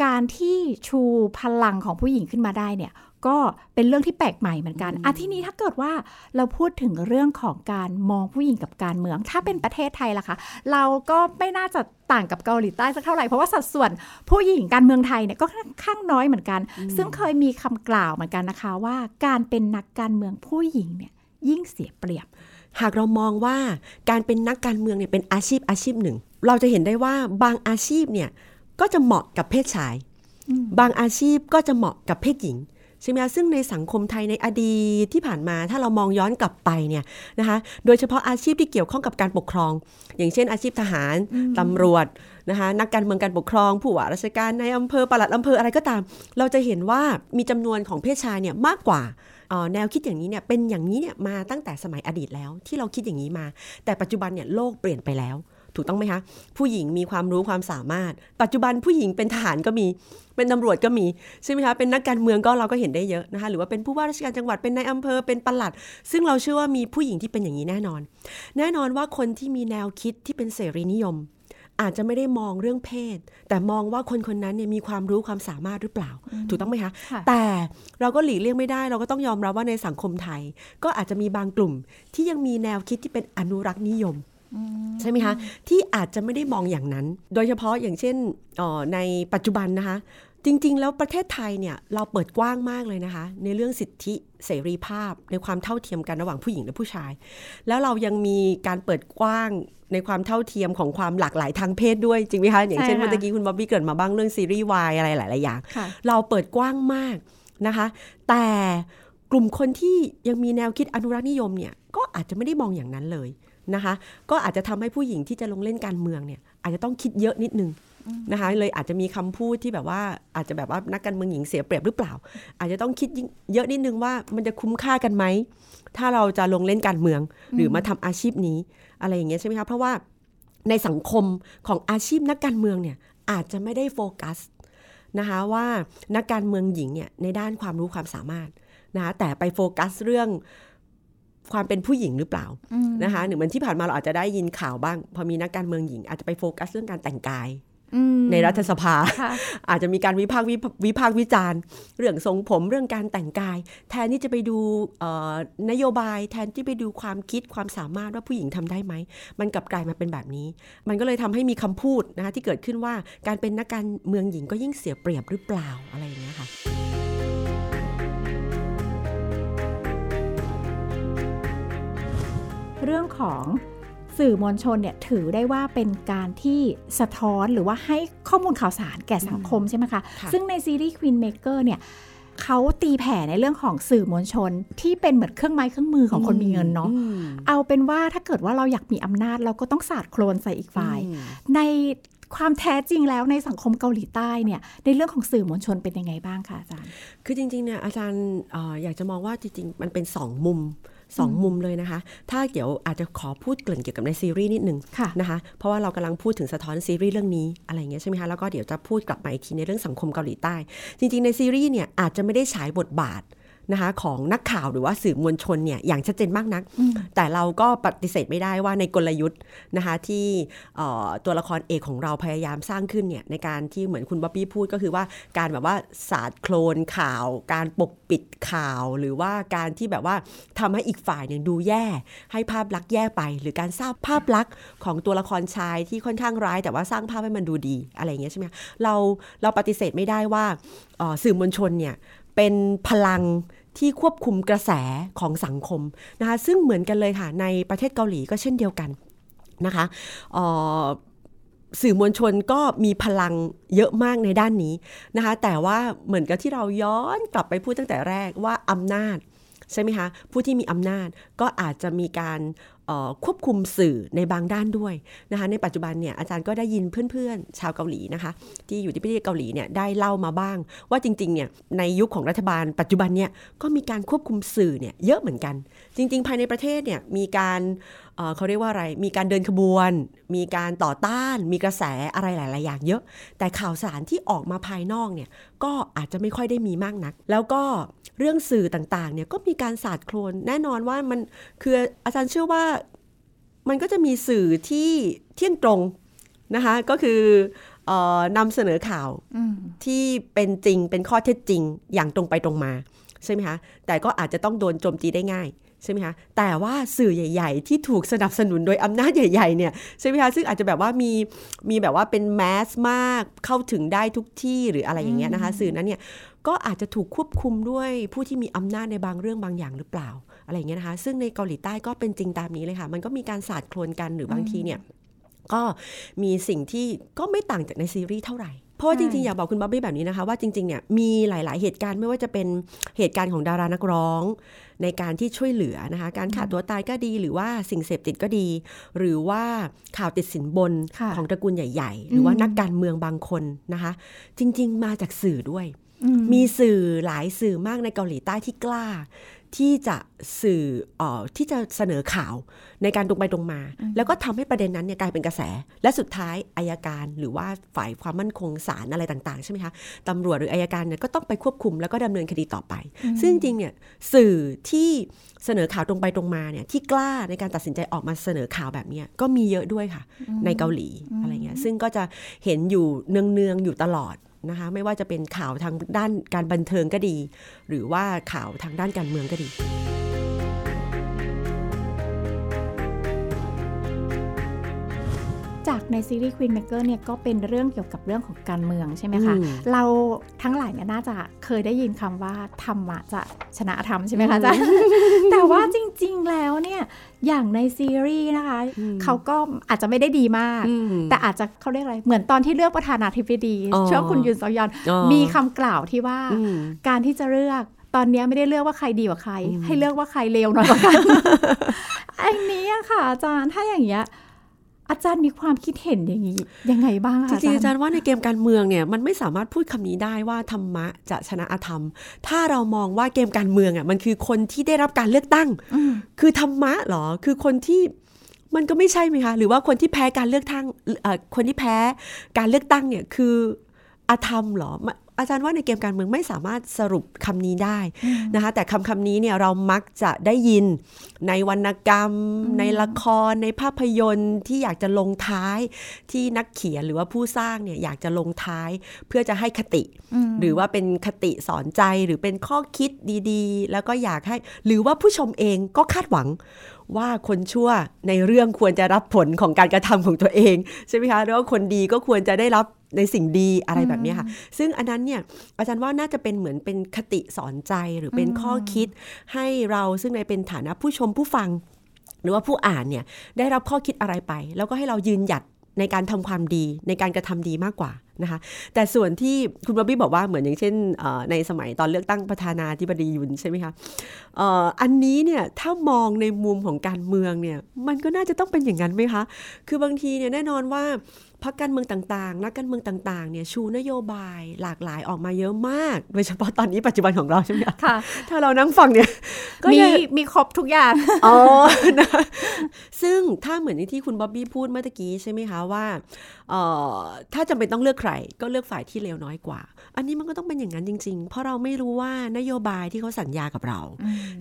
การที่ชูพลังของผู้หญิงขึ้นมาได้เนี่ย ก็เป็นเรื่องที่แปลกใหม่เหมือนกันอะทีนี้ถ้าเกิดว่าเราพูดถึงเรื่องของการมองผู้หญิงกับการเมือง ถ้าเป็นประเทศไทยล่ะคะ เราก็ไม่น่าจะต่างกับเกาหลีใต้สักเท่าไหร่ เพราะว่าสัดส่วนผู้หญิงการเมืองไทยเนี่ยก็ค่อนข้างน้อยเหมือนกัน ซึ่งเคยมีคำกล่าวเหมือนกันนะคะ ว่าการเป็นนักการเมืองผู้หญิงเนี่ยยิ่งเสียเปรียบ หากเรามองว่าการเป็นนักการเมืองเนี่ยเป็นอาชีพอาชีพหนึ่ง เราจะเห็นได้ว่าบางอาชีพเนี่ยก็จะเหมาะกับเพศชาย บางอาชีพก็จะเหมาะกับเพศหญิง ใช่ไหมคะซึ่งในสังคมไทยในอดีตที่ผ่านมาถ้าเรามองย้อนกลับไปเนี่ยนะคะโดยเฉพาะอาชีพที่เกี่ยวข้องกับการปกครอง อย่างเช่นอาชีพทหารตำรวจนะคะนักการเมืองการปกครองผู้ว่าราชการในอำเภอปลัดอำเภออะไรก็ตาม เราจะเห็นว่ามีจำนวนของเพศชายเนี่ยมากกว่าเอ่อแนวคิดอย่างนี้เนี่ยเป็นอย่างนี้เนี่ยมาตั้งแต่สมัยอดีตแล้วที่เราคิดอย่างนี้มา แต่ปัจจุบันเนี่ยโลกเปลี่ยนไปแล้ว ถูกต้องไหมคะ ผู้หญิงมีความรู้ความสามารถ ปัจจุบันผู้หญิงเป็นทหารก็มี เป็นตำรวจก็มีใช่ไหมคะเป็นนักการเมืองก็เราก็เห็นได้เยอะนะคะหรือว่าเป็นผู้ว่าราชการจังหวัดเป็นนายอำเภอเป็นปลัด ซึ่งเราเชื่อว่ามีผู้หญิงที่เป็นอย่างนี้แน่นอน แน่นอนว่าคนที่มีแนวคิดที่เป็นเสรีนิยมอาจจะไม่ได้มองเรื่องเพศ แต่มองว่าคนคนนั้นเนี่ยมีความรู้ความสามารถหรือเปล่า ถูกต้องไหมคะค่ะแต่เราก็หลีกเลี่ยงไม่ได้ เราก็ต้องยอมรับว่าในสังคมไทย ก็อาจจะมีบางกลุ่มที่ยังมีแนวคิดที่เป็นอนุรักษ์นิยม ใช่ไหมคะที่อาจจะไม่ได้มองอย่างนั้น โดยเฉพาะอย่างเช่นเอ่อในปัจจุบันนะคะ จริง ๆ แล้วประเทศไทยเนี่ยเราเปิดกว้างมากเลยนะคะ ในเรื่องสิทธิเสรีภาพ ในความเท่าเทียมกันระหว่างผู้หญิงและผู้ชาย แล้วเรายังมีการเปิดกว้างในความเท่าเทียมของความหลากหลายทางเพศด้วยจริงไหมคะอย่างเช่นใช่ค่ะเมื่อกี้คุณบ๊อบบี้เกริดมาบ้างเรื่องซีรีส์วายอะไรหลาย ๆ อย่างค่ะเราเปิดกว้างมากนะคะ แต่กลุ่มคนที่ยังมีแนวคิดอนุรักษ์นิยมเนี่ยก็อาจจะไม่ได้มองอย่างนั้นเลย นะคะ ก็อาจจะทำให้ผู้หญิงที่จะลงเล่นการเมืองเนี่ยอาจจะต้องคิดเยอะนิดนึงนะคะเลยอาจจะมีคำพูดที่แบบว่าอาจจะแบบว่านักการเมืองหญิงเสียเปรียบหรือเปล่า อาจจะต้องคิดยิ่งเยอะนิดนึงว่ามันจะคุ้มค่ากันไหม ถ้าเราจะลงเล่นการเมืองหรือมาทำอาชีพนี้อะไรอย่างเงี้ยใช่ไหมคะเพราะว่าในสังคมของอาชีพนักการเมืองเนี่ยอาจจะไม่ได้โฟกัสนะคะว่านักการเมืองหญิงเนี่ยในด้านความรู้ความสามารถนะคะแต่ไปโฟกัสเรื่อง ความเป็นผู้หญิงหรือเปล่านะคะหรือเหมือนที่ผ่านมาเราอาจจะได้ยินข่าวบ้าง พอมีนักการเมืองหญิง อาจจะไปโฟกัสเรื่องการแต่งกายอืมในรัฐสภาค่ะอาจจะมีการวิพากษ์วิพวิพากษ์วิจารณ์ เรื่องทรงผมเรื่องการแต่งกาย แทนที่จะไปดูเอ่อนโยบาย แทนที่ไปดูความคิดความสามารถว่าผู้หญิงทำได้ไหม มันกลับกลายมาเป็นแบบนี้ มันก็เลยทำให้มีคำพูดนะคะที่เกิดขึ้นว่าการเป็นนักการเมืองหญิงก็ยิ่งเสียเปรียบหรือเปล่าอะไรอย่างเงี้ยค่ะ เรื่องของสื่อมวลชนเนี่ยถือได้ว่าเป็นการที่สะท้อนหรือว่าให้ข้อมูลข่าวสารแก่สังคมใช่ไหมคะค่ะซึ่งในซีรีส์ Queen Maker เนี่ยเขาตีแผ่ในเรื่องของสื่อมวลชนที่เป็นเหมือนเครื่องไม้เครื่องมือของคนมีเงินเนาะอืมเอาเป็นว่าถ้าเกิดว่าเราอยากมีอำนาจ เราก็ต้องสาดโคลนใส่อีกฝ่ายอืมในความแท้จริงแล้วในสังคมเกาหลีใต้เนี่ยในเรื่องของสื่อมวลชนเป็นยังไงบ้างคะอาจารย์ คือจริงๆเนี่ยอาจารย์เอออยากจะมองว่าจริงๆ มันเป็นสองมุม สองมุมเลยนะคะ ถ้าเดี๋ยวอาจจะขอพูดเกริ่นเกี่ยวกับในซีรีส์นิดนึงค่ะนะคะเพราะว่าเรากำลังพูดถึงสะท้อนซีรีส์เรื่องนี้อะไรอย่างเงี้ยใช่ไหมคะแล้วก็เดี๋ยวจะพูดกลับมาอีกทีในเรื่องสังคมเกาหลีใต้ จริง ๆ ในซีรีส์เนี่ยอาจจะไม่ได้ฉายบทบาท นะคะของนักข่าวหรือว่าสื่อมวลชนเนี่ยอย่างชัดเจนมากนัก แต่เราก็ปฏิเสธไม่ได้ว่าในกลยุทธ์นะคะที่เอ่อตัวละครเอกของเราพยายามสร้างขึ้นเนี่ยในการที่เหมือนคุณบ๊อบบี้พูดก็คือว่าการแบบว่าสาดโคลนข่าว การปกปิดข่าว หรือว่าการที่แบบว่าทำให้อีกฝ่ายหนึ่งดูแย่ ให้ภาพลักษณ์แย่ไป หรือการสร้างภาพลักษณ์ของตัวละครชายที่ค่อนข้างร้าย แต่ว่าสร้างภาพให้มันดูดีอะไรอย่างเงี้ยใช่ไหมเราเราปฏิเสธไม่ได้ว่าเอ่อสื่อมวลชนเนี่ยเป็นพลัง ที่ควบคุมกระแสของสังคมนะคะซึ่งเหมือนกันเลยค่ะ ในประเทศเกาหลีก็เช่นเดียวกันนะคะสื่อมวลชนก็มีพลังเยอะมากในด้านนี้นะคะแต่ว่าเหมือนกับที่เราย้อนกลับไปพูดตั้งแต่แรกว่าอำนาจใช่ไหมคะผู้ที่มีอำนาจก็อาจจะมีการ ควบคุมสื่อในบางด้านด้วยนะคะในปัจจุบันเนี่ยอาจารย์ก็ได้ยินเพื่อนๆ ชาวเกาหลีนะคะที่อยู่ที่ประเทศเกาหลีเนี่ยได้เล่ามาบ้าง ว่าจริงๆเนี่ยในยุคของรัฐบาลปัจจุบันเนี่ยก็มีการควบคุมสื่อเนี่ยเยอะเหมือนกัน จริง ๆ ภายในประเทศเนี่ยมีการเอ่อเขาเรียกว่าอะไร มีการเดินขบวน มีการต่อต้าน มีกระแสอะไรหลาย ๆ อย่างเยอะ แต่ข่าวสารที่ออกมาภายนอกเนี่ย ก็อาจจะไม่ค่อยได้มีมากนัก แล้วก็เรื่องสื่อต่าง ๆ เนี่ย ก็มีการสาดโคลน แน่นอนว่ามัน คืออาจารย์เชื่อว่า มันก็จะมีสื่อที่เที่ยงตรงนะคะ ก็คือเออนำเสนอข่าวอืมที่เป็นจริง เป็นข้อเท็จจริง อย่างตรงไปตรงมา ใช่ไหมคะ แต่ก็อาจจะต้องโดนโจมตีได้ง่าย ใช่ไหมคะแต่ว่าสื่อใหญ่ ๆ ที่ถูกสนับสนุนโดยอำนาจใหญ่ๆเนี่ยใช่ไหมคะซึ่งอาจจะแบบว่ามีมีแบบว่าเป็นแมสมากเข้าถึงได้ทุกที่หรืออะไรอย่างเงี้ยนะคะ สื่อนั้นเนี่ยก็อาจจะถูกควบคุมด้วยผู้ที่มีอำนาจในบางเรื่องบางอย่างหรือเปล่าอะไรอย่างเงี้ยนะคะ ซึ่งในเกาหลีใต้ก็เป็นจริงตามนี้เลยค่ะ มันก็มีการสาดโคลนกันหรือบางทีเนี่ยก็มีสิ่งที่ก็ไม่ต่างจากในซีรีส์เท่าไหร่เพ ราะว่าจริงๆ อยากบอกคุณบ๊อบบี้แบบนี้นะคะ ว่าจริงๆเนี่ยมีหลาย ๆ เหตุการณ์ไม่ว่าจะเป็นเหตุการณ์ของดารานักร้อง ในการที่ช่วยเหลือนะคะ การขาดตัวตายก็ดีหรือว่าสิ่งเสพติดก็ดี หรือว่าข่าวติดสินบนค่ะของตระกูลใหญ่ ๆ หรือว่านักการเมืองบางคนนะคะ จริง ๆ มาจากสื่อด้วยมีสื่อหลายสื่อมากในเกาหลีใต้ที่กล้า ที่จะสื่อเออที่จะเสนอข่าวในการตรงไปตรงมา แล้วก็ทำให้ประเด็นนั้นเนี่ยกลายเป็นกระแส และสุดท้ายอายการหรือว่าฝ่ายความมั่นคงศาลอะไรต่างๆใช่ไหมคะตำรวจหรืออายการเนี่ยก็ต้องไปควบคุมแล้วก็ดำเนินคดีต่อไป ซึ่งจริงๆเนี่ยสื่อที่เสนอข่าวตรงไปตรงมาเนี่ยที่กล้าในการตัดสินใจออกมาเสนอข่าวแบบเนี้ยก็มีเยอะด้วยค่ะ ในเกาหลีอะไรเงี้ยซึ่งก็จะเห็นอยู่เนืองๆอยู่ตลอด นะคะไม่ว่าจะเป็นข่าวทางด้านการบันเทิงก็ดี หรือว่าข่าวทางด้านการเมืองก็ดี จากกในซีรีส์ Queen Maker เนี่ยก็เป็นเรื่องเกี่ยวกับเรื่องของการเมืองใช่ไหมคะอืมเราทั้งหลายเนี่ยน่าจะเคยได้ยินคำว่าธรรมะจะชนะธรรมใช่ไหมคะอาจารย์แต่ว่าจริง ๆ แล้วเนี่ยอย่างในซีรีส์นะคะอืมเขาก็อาจจะไม่ได้ดีมากอืมแต่อาจจะเขาเรียกอะไร เหมือนตอนที่เลือกประธานาธิบดีอ๋อช่วงคุณยุนซอกยอนอ๋อมีคำกล่าวที่ว่าอืมการที่จะเลือกตอนเนี้ยไม่ได้เลือกว่าใครดีกว่าใครอืมให้เลือกว่าใครเลวน้อยกว่ากันอันนี้อะค่ะอาจารย์ถ้าอย่างเงี้ย อาจารย์มีความคิดเห็นอย่างนี้ยังไงบ้างจคะริงๆอาจารย์ว่าในเกมการเมืองเนี่ยมันไม่สามารถพูดคำนี้ได้ว่าธรรมะจะชนะอธรรม ถ้าเรามองว่าเกมการเมืองอะมันคือคนที่ได้รับการเลือกตั้งอืมคือธรรมะเหรอคือคนที่มันก็ไม่ใช่ไหมคะหรือว่าคนที่แพ้การเลือกตั้งเอ่อคนที่แพ้การเลือกตั้งเนี่ยคืออธรรมเหรอมา อาจารย์ว่าในเกมการเมืองไม่สามารถสรุปคำนี้ได้นะคะ แต่คำคำนี้เนี่ยเรามักจะได้ยินในวรรณกรรม ในละคร ในภาพยนตร์ที่อยากจะลงท้ายที่นักเขียนหรือว่าผู้สร้างเนี่ยอยากจะลงท้ายเพื่อจะให้คติมหรือว่าเป็นคติสอนใจหรือเป็นข้อคิดดีๆ แล้วก็อยากให้หรือว่าผู้ชมเองก็คาดหวังว่าคนชั่วในเรื่องควรจะรับผลของการกระทำของตัวเอง ใช่ไหมคะ แล้วาคนดีก็ควรจะได้รับในสิ่งดีอะไรแบบเนี้ยค่ะ ซึ่งอันนั้นเนี่ยอาจารย์ว่าน่าจะเป็นเหมือนเป็นคติสอนใจหรือเป็นข้อคิด ให้เราซึ่งในเป็นฐานะผู้ชมผู้ฟัง หรือว่าผู้อ่านเนี่ยได้รับข้อคิดอะไรไป แล้วก็ให้เรายืนหยัดในการทำความดีในการกระทำดีมากกว่านะคะแต่ส่วนที่คุณบ๊อบบี้บอกว่าเหมือนอย่างเช่นเอ่อในสมัยตอนเลือกตั้งประธานาธิบดียุนใช่ไหมคะเอ่ออันนี้เนี่ยถ้ามองในมุมของการเมืองเนี่ยมันก็น่าจะต้องเป็นอย่างนั้นไหมคะ คือบางทีเนี่ยแน่นอนว่า พรรคการเมืองต่างๆ นักการเมืองต่างๆ เนี่ยชูนโยบายหลากหลายออกมาเยอะมาก โดยเฉพาะตอนนี้ปัจจุบันของเราใช่ไหมคะค่ะถ้าเรานั่งฟังเนี่ยก็มีจะมีครบทุกอย่างอ๋อนะซึ่งถ้าเหมือนที่คุณบ๊อบบี้พูดเมื่อตะกี้ใช่ไหมคะว่าเอ่อถ้าจำเป็นต้องเลือกใครก็เลือกฝ่ายที่เลวน้อยกว่า อันนี้มันก็ต้องเป็นอย่างนั้นจริง ๆ เพราะเราไม่รู้ว่านโยบายที่เขาสัญญากับเรา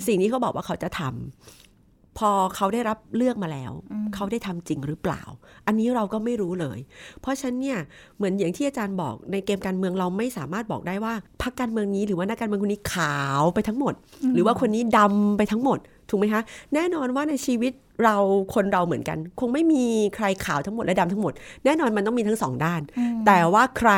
สิ่งที่เขาบอกว่าเขาจะทำ พอเขาได้รับเลือกมาแล้วอืมเขาได้ทำจริงหรือเปล่า อันนี้เราก็ไม่รู้เลย เพราะฉะนั้นเนี่ยเหมือนอย่างที่อาจารย์บอกในเกมการเมืองเราไม่สามารถบอกได้ว่าพรรคการเมืองนี้หรือว่านักการเมืองคนนี้ขาวไปทั้งหมด หรือว่าคนนี้ดำไปทั้งหมด ถูกไหมคะแน่นอนว่าในชีวิตเราคนเราเหมือนกัน คงไม่มีใครขาวทั้งหมดและดำทั้งหมด แน่นอนมันต้องมีทั้งสองด้าน แต่ว่าใคร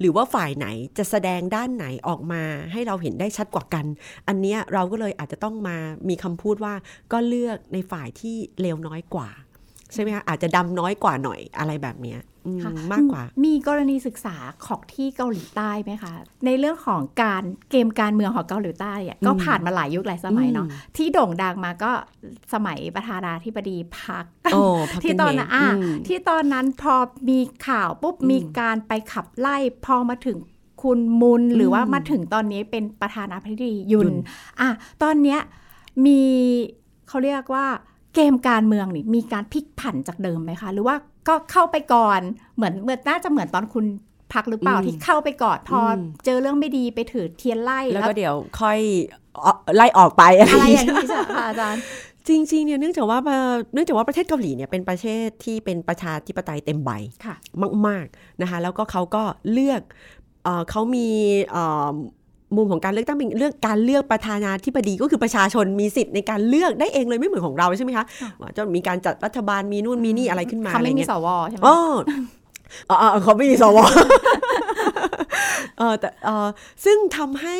หรือว่าฝ่ายไหนจะแสดงด้านไหนออกมา ให้เราเห็นได้ชัดกว่ากัน อันเนี้ยเราก็เลยอาจจะต้องมามีคำพูดว่าก็เลือกในฝ่ายที่เลวน้อยกว่า ใช่ไหมคะอาจจะดำน้อยกว่าหน่อยอะไรแบบเนี้ยอืมค่ะมากกว่า มีกรณีศึกษาของที่เกาหลีใต้ไหมคะ ในเรื่องของการเกมการเมืองของเกาหลีใต้เนี่ยก็อืมผ่านมาหลายยุคหลายสมัยเนาะอืมที่โด่งดังมาก็สมัยประธานาธิบดีพักโอ้พักที่ตอนนั้นอะมที่ตอนนั้นพอมีข่าวปุ๊บอืมมีการไปขับไล่พอมาถึงคุณมุนหรือว่าอืมมาถึงตอนนี้เป็นประธานาธิบดียุยุนนอะตอนเนี้ยมีเขาเรียกว่า เกมการเมืองนี่มีการพลิกผันจากเดิมไหมคะ หรือว่าก็เข้าไปก่อนเหมือนเหมือนน่าจะเหมือนตอนคุณพักหรือเปล่าอืมที่เข้าไปก่อนพออมเจอเรื่องไม่ดีไปถือเทียนไล่แล้วแล้วก็เดี๋ยวค่อยเอาไล่ออกไปอะไรอะไรอย่อาย่างงนี้นี้ใช่ไหมคะอาจารย์จริงๆเนี่ยเนื่องจากว่าเนื่องจากว่าประเทศเกาหลีเนี่ยเป็นประเทศที่เป็นประชาธิปไตยเต็มใบค่ะมากๆนะคะแล้วก็เขาก็เลือกเออเขามีเอ่อ มุมของการเลือกตั้งเป็นเรื่องการเลือกประธานาธิบดีก็คือประชาชนมีสิทธิ์ในการเลือกได้เองเลยไม่เหมือนของเราใช่ไหมคะค่ะว่าจะมีการจัดรัฐบาลมีนู่นมีนี่อะไรขึ้นมาเขาอะไรไม่มีเงี้ยสวใช่ไหมอ๋ออ๋ออ๋อเขาไม่มีสว เออแต่เออซึ่งทำให้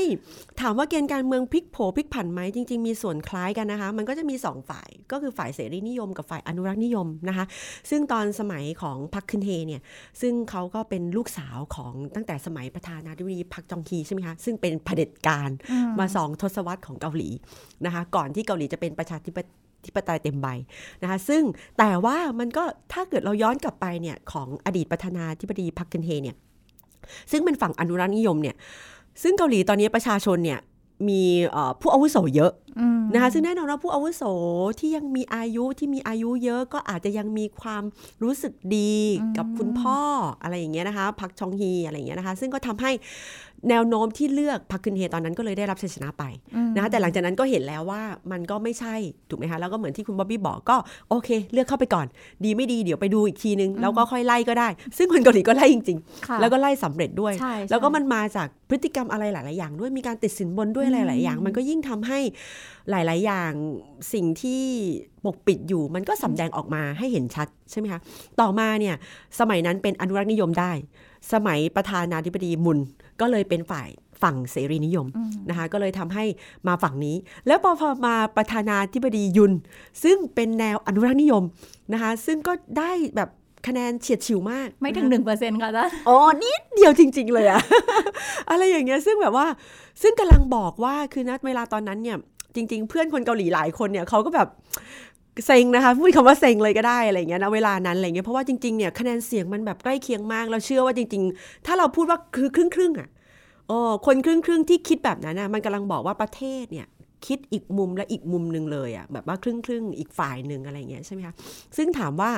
ถามว่าเกณฑ์การเมืองพลิกโผพลิกผันไหมจริง ๆ มีส่วนคล้ายกันนะคะ มันก็จะมีสองฝ่ายก็คือฝ่ายเสรีนิยมกับฝ่ายอนุรักษ์นิยมนะคะ ซึ่งตอนสมัยของพักคึนเฮเนี่ย ซึ่งเขาก็เป็นลูกสาวของตั้งแต่สมัยประธานาธิบดีพักจองคีใช่ไหมคะ ซึ่งเป็นเผด็จการมาสองทศวรรษของเกาหลีนะคะ ก่อนที่เกาหลีจะเป็นประชาธิปธิปไตยเต็มใบนะคะซึ่งแต่ว่ามันก็ถ้าเกิดเราย้อนกลับไปเนี่ยของอดีตประธานาธิบดีพักคึนเฮเนี่ย ซึ่งเป็นฝั่งอนุรักษ์นิยมเนี่ย ซึ่งเกาหลีตอนนี้ประชาชนเนี่ยมีเอ่อผู้อาวุโสเยอะอืมนะคะซึ่งแน่นอนว่าผู้อาวุโสที่ยังมีอายุที่มีอายุเยอะก็อาจจะยังมีความรู้สึกดีกับคุณพ่ออะไรอย่างเงี้ยนะคะพักชองฮีอะไรอย่างเงี้ยนะคะ ซึ่งก็ทำให้ แนวโน้มที่เลือกพักคึนเฮตอนนั้นก็เลยได้รับชัยชนะไปอืมนะคะแต่หลังจากนั้นก็เห็นแล้วว่ามันก็ไม่ใช่ถูกไหมคะแล้วก็เหมือนที่คุณบ๊อบบี้บอกก็โอเค เลือกเข้าไปก่อน ดีไม่ดีเดี๋ยวไปดูอีกทีนึง แล้วก็ค่อยไล่ก็ได้ ซึ่งคนเกาหลีก็ไล่จริงค่ะๆแล้วก็ไล่สำเร็จด้วยใช่ใช่แล้วก็มันมาจากพฤติกรรมอะไรหลาย ๆ อย่างด้วยมีการติดสินบนด้วยอะไรหลาย ๆ อย่าง มันก็ยิ่งทำให้หลาย ๆ อย่างสิ่งที่ปกปิดอยู่มันก็สำแดงออกมาให้เห็นชัดใช่ไหมคะต่อมาเนี่ยสมัยนั้นเป็นอนุรักษ์นิยมได้ สมัยประธานาธิบดีมุนก็เลยเป็นฝ่ายฝั่งเสรีนิยมนะคะก็เลยทำให้มาฝั่งนี้ แล้วพอพอมาประธานาธิบดียุน ซึ่งเป็นแนวอนุรักษ์นิยมนะคะซึ่งก็ได้แบบคะแนนเฉียดฉิวมาก ไม่ถึงะคะหนึ่งเปอร์เซ็นต์ค่ะอาจารย์อ๋อนิดเดียวจริง ๆ เลยอะอะไรอย่างเงี้ยซึ่งแบบว่าซึ่งกำลังบอกว่าคือนะเวลาตอนนั้นเนี่ยจริง ๆ เพื่อนคนเกาหลีหลายคนเนี่ยเขาก็แบบ เซ็งนะคะพูดคำว่าเซ็งเลยก็ได้อะไรเงี้ยนะเวลานั้นอะไรเงี้ยเพราะว่าจริงๆเนี่ยคะแนนเสียงมันแบบใกล้เคียงมากเราเชื่อว่าจริง ๆ ถ้าเราพูดว่าคือครึ่งครึ่งๆอะอ๋อคนครึ่งครึ่งๆที่คิดแบบนั้นอะมันกำลังบอกว่าประเทศเนี่ยคิดอีกมุมและอีกมุมหนึ่งเลยอะแบบว่าครึ่งครึ่งๆอีกฝ่ายหนึ่งอะไรเงี้ยใช่ไหมคะซึ่งถามว่า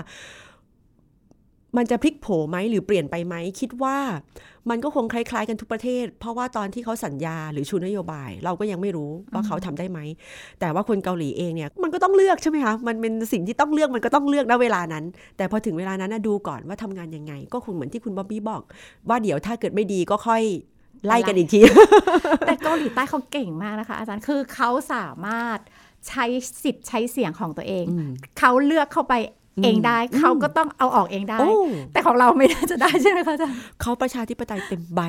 มันจะพลิกโผไหมหรือเปลี่ยนไปไหมคิดว่ามันก็คงคล้ายๆกันทุกประเทศ เพราะว่าตอนที่เขาสัญญาหรือชูนโยบาย เราก็ยังไม่รู้ว่าเขาทำได้ไหม แต่ว่าคนเกาหลีเองเนี่ยมันก็ต้องเลือกใช่ไหมคะมันเป็นสิ่งที่ต้องเลือกมันก็ต้องเลือกณเวลานั้น แต่พอถึงเวลานั้นนะดูก่อนว่าทำงานยังไง ก็คงเหมือนที่คุณบ๊อบบี้บอก ว่าเดี๋ยวถ้าเกิดไม่ดีก็ค่อยไล่กันอีกที แต่เกาหลีใต้เขาเก่งมากนะคะ อาจารย์คือเขาสามารถใช้สิทธิ์ใช้เสียงของตัวเอง เขาเลือกเข้าไป เองได้เขาก็ต้องเอาออกเองได้โอ้แต่ของเราไม่น่าจะได้ใช่ไหมคะอาจารย์เขาประชาธิปไตยเต็มใบ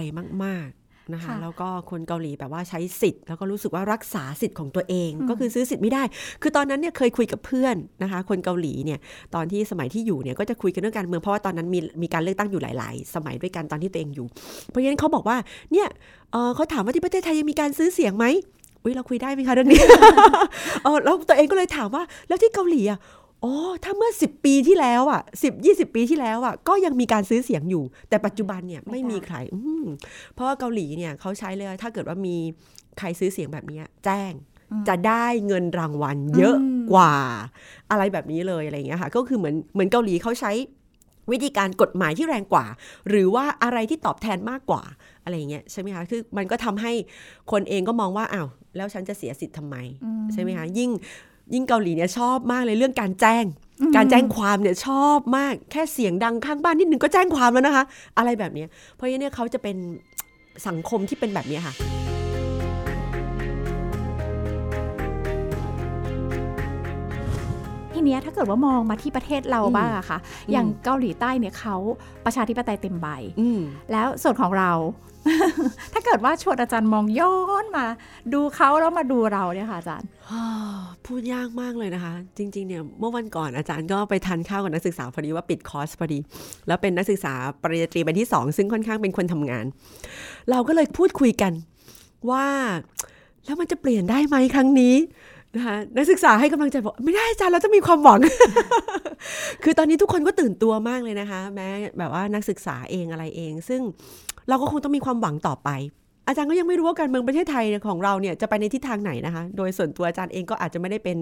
มาก ๆนะคะค่ะแล้วก็คนเกาหลีแบบว่าใช้สิทธิ์ แล้วก็รู้สึกว่ารักษาสิทธิ์ของตัวเองก็คือซื้อสิทธิ์ไม่ได้ คือตอนนั้นเนี่ยเคยคุยกับเพื่อนนะคะ คนเกาหลีเนี่ยตอนที่สมัยที่อยู่เนี่ยก็จะคุยกันเรื่องการเมืองเพราะว่าตอนนั้นมีมีการเลือกตั้งอยู่หลาย ๆ สมัยด้วยกันตอนที่ตัวเองอยู่ เพราะฉะนั้นเขาบอกว่าเนี่ยเอ่อเขาถามว่าที่ประเทศไทยยังมีการซื้อเสียงไหมอุ้ยเราคุยได้ไหมคะเรื่องนี้เออแล้วตัวเองก็เลยถามว่าแล้วที่เกาหลีอะ อ๋อถ้าเมื่อ 10 ปีที่แล้วอะ10 20 ปีที่แล้วอะก็ยังมีการซื้อเสียงอยู่ แต่ปัจจุบันเนี่ยไม่ไม่ได้มีใครอืมเพราะว่าเกาหลีเนี่ยเขาใช้เลยถ้าเกิดว่ามีใครซื้อเสียงแบบเนี้ยแจ้งจะได้เงินรางวัลเยอะอืมกว่า อะไรแบบนี้เลยอะไรอย่างเงี้ยค่ะก็คือเหมือนเหมือนเกาหลีเขาใช้วิธีการกฎหมายที่แรงกว่า หรือว่าอะไรที่ตอบแทนมากกว่าอะไรอย่างเงี้ยใช่ไหมคะคือมันก็ทำให้คนเองก็มองว่าอ้าวแล้วฉันจะเสียสิทธิ์ทำไมใช่ไหมคะยิ่ง ยิ่งเกาหลีเนี่ยชอบมากเลยเรื่องการแจ้ง การแจ้งความเนี่ยชอบมากแค่เสียงดังข้างบ้านนิดนึงก็แจ้งความแล้วนะคะ อะไรแบบเนี้ยเพราะฉะนั้นเนี่ยเขาจะเป็นสังคมที่เป็นแบบเนี้ยค่ะทีเนี้ยถ้าเกิดว่ามองมาที่ประเทศเราอืมบ้างอะค่ะอืมอย่างเกาหลีใต้เนี่ยเขาประชาธิปไตยเต็มใบอืมแล้วส่วนของเรา ถ้าเกิดว่าชวนอาจารย์มองย้อนมา ดูเขาแล้วมาดูเราเนี่ยค่ะอาจารย์พูดยากมากเลยนะคะ จริงๆเนี่ยเมื่อวันก่อนอาจารย์ก็ไปทานข้าวกับนักศึกษาพอดีว่าปิดคอร์สพอดี แล้วเป็นนักศึกษาปริญญาตรีใบที่ 2 ซึ่งค่อนข้างเป็นคนทำงาน เราก็เลยพูดคุยกันว่าแล้วมันจะเปลี่ยนได้ไหมครั้งนี้นะคะนักศึกษาให้กำลังใจบอกไม่ได้อาจารย์เราจะมีความหวัง คือตอนนี้ทุกคนก็ตื่นตัวมากเลยนะคะ แม้แบบว่านักศึกษาเองอะไรเอง ซึ่ง เราก็คงต้องมีความหวังต่อไป อาจารย์ก็ยังไม่รู้ว่าการเมืองประเทศไทยของเราเนี่ยจะไปในทิศทางไหนนะคะ โดยส่วนตัวอาจารย์เองก็อาจจะไม่ได้เป็น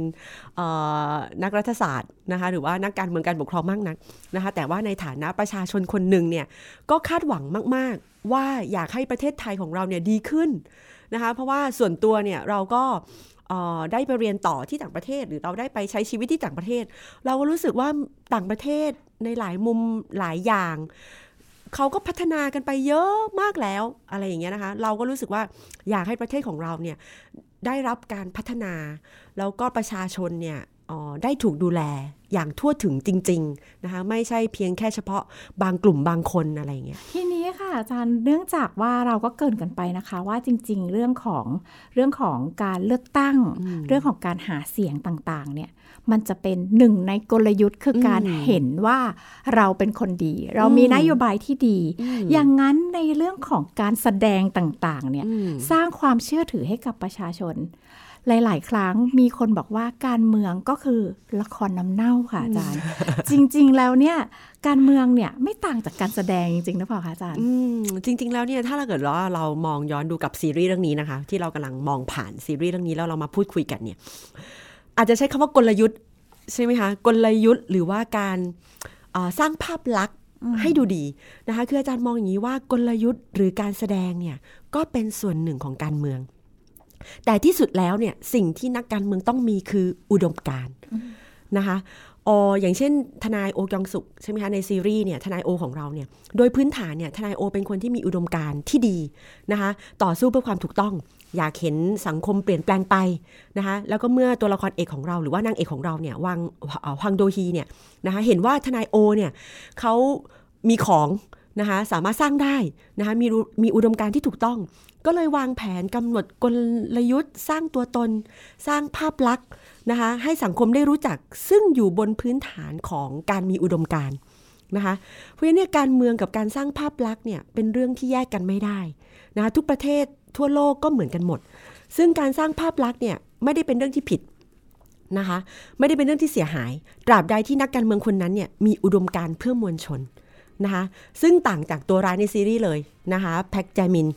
นักรัฐศาสตร์นะคะหรือว่านักการเมืองการปกครองมากนักนะคะ แต่ว่าในฐานะประชาชนคนหนึ่งเนี่ยก็คาดหวังมาก ๆ ว่าอยากให้ประเทศไทยของเราเนี่ยดีขึ้นนะคะ เพราะว่าส่วนตัวเนี่ยเราก็ได้ไปเรียนต่อที่ต่างประเทศ หรือเราได้ไปใช้ชีวิตที่ต่างประเทศ เราก็รู้สึกว่าต่างประเทศในหลายมุมหลายอย่าง เขาก็พัฒนากันไปเยอะมากแล้วอะไรอย่างเงี้ยนะคะ เราก็รู้สึกว่าอยากให้ประเทศของเราเนี่ยได้รับการพัฒนา แล้วก็ประชาชนเนี่ยอ๋อได้ถูกดูแลอย่างทั่วถึงจริง ๆนะคะ ไม่ใช่เพียงแค่เฉพาะบางกลุ่มบางคนอะไรอย่างเงี้ยทีนี้ค่ะอาจารย์เนื่องจากว่าเราก็เกรินกันไปนะคะ ว่าจริง ๆ เรื่องของเรื่องของการเลือกตั้งอืมเรื่องของการหาเสียงต่างๆเนี่ย มันจะเป็นหนึ่งในกลยุทธ์คือการอืมเห็นว่าเราเป็นคนดี เรามีอืมนโยบายที่ดีอืมอย่างนั้นในเรื่องของการแสดงต่างๆเนี่ยอืมสร้างความเชื่อถือให้กับประชาชน หลาย ๆ ครั้งมีคนบอกว่าการเมืองก็คือละครน้ำเน่าค่ะอาจารย์ จริง ๆ แล้วเนี่ยการเมืองเนี่ยไม่ต่างจากการแสดงจริงๆนะเปล่าคะอาจารย์อืมจริง ๆ แล้วเนี่ยถ้าเราเกิดว่าเรามองย้อนดูกับซีรีส์เรื่องนี้นะคะ ที่เรากำลังมองผ่านซีรีส์เรื่องนี้แล้วเรามาพูดคุยกันเนี่ย อาจจะใช้คำว่ากลยุทธ์ใช่ไหมคะกลยุทธ์หรือว่าการเอ่อสร้างภาพลักษณ์ให้ดูดีนะคะคืออาจารย์มองอย่างนี้ว่ากลยุทธ์หรือการแสดงเนี่ยก็เป็นส่วนหนึ่งของการเมือง แต่ที่สุดแล้วเนี่ยสิ่งที่นักการเมืองต้องมีคืออุดมการณ์นะคะออย่างเช่น ทนายโอกยองสุกใช่ไหมคะในซีรีส์เนี่ยทนายโอของเราเนี่ยโดยพื้นฐานเนี่ยทนายโอเป็นคนที่มีอุดมการณ์ที่ดีนะคะต่อสู้เพื่อความถูกต้อง อยากเห็นสังคมเปลี่ยนแปลงไปนะคะแล้วก็เมื่อตัวละครเอกของเราหรือว่านางเอกของเราเนี่ยวังฮวังโดฮีเนี่ยนะคะเห็นว่าทนายโอเนี่ยเขามีของนะคะสามารถสร้างได้นะคะมีมีอุดมการณ์ที่ถูกต้อง ก็เลยวางแผนกำหนดกลยุทธ์ สร้างตัวตน สร้างภาพลักษณ์นะคะให้สังคมได้รู้จักซึ่งอยู่บนพื้นฐานของการมีอุดมการณ์นะคะเพราะฉะนั้นการเมืองกับการสร้างภาพลักษณ์เนี่ยเป็นเรื่องที่แยกกันไม่ได้นะคะทุกประเทศ ทั่วโลกก็เหมือนกันหมด ซึ่งการสร้างภาพลักษณ์เนี่ยไม่ได้เป็นเรื่องที่ผิดนะคะไม่ได้เป็นเรื่องที่เสียหาย ตราบใดที่นักการเมืองคนนั้นเนี่ยมีอุดมการเพื่อมวลชนนะคะซึ่งต่างจากตัวร้ายในซีรีส์เลยนะคะแพ็กแจมิน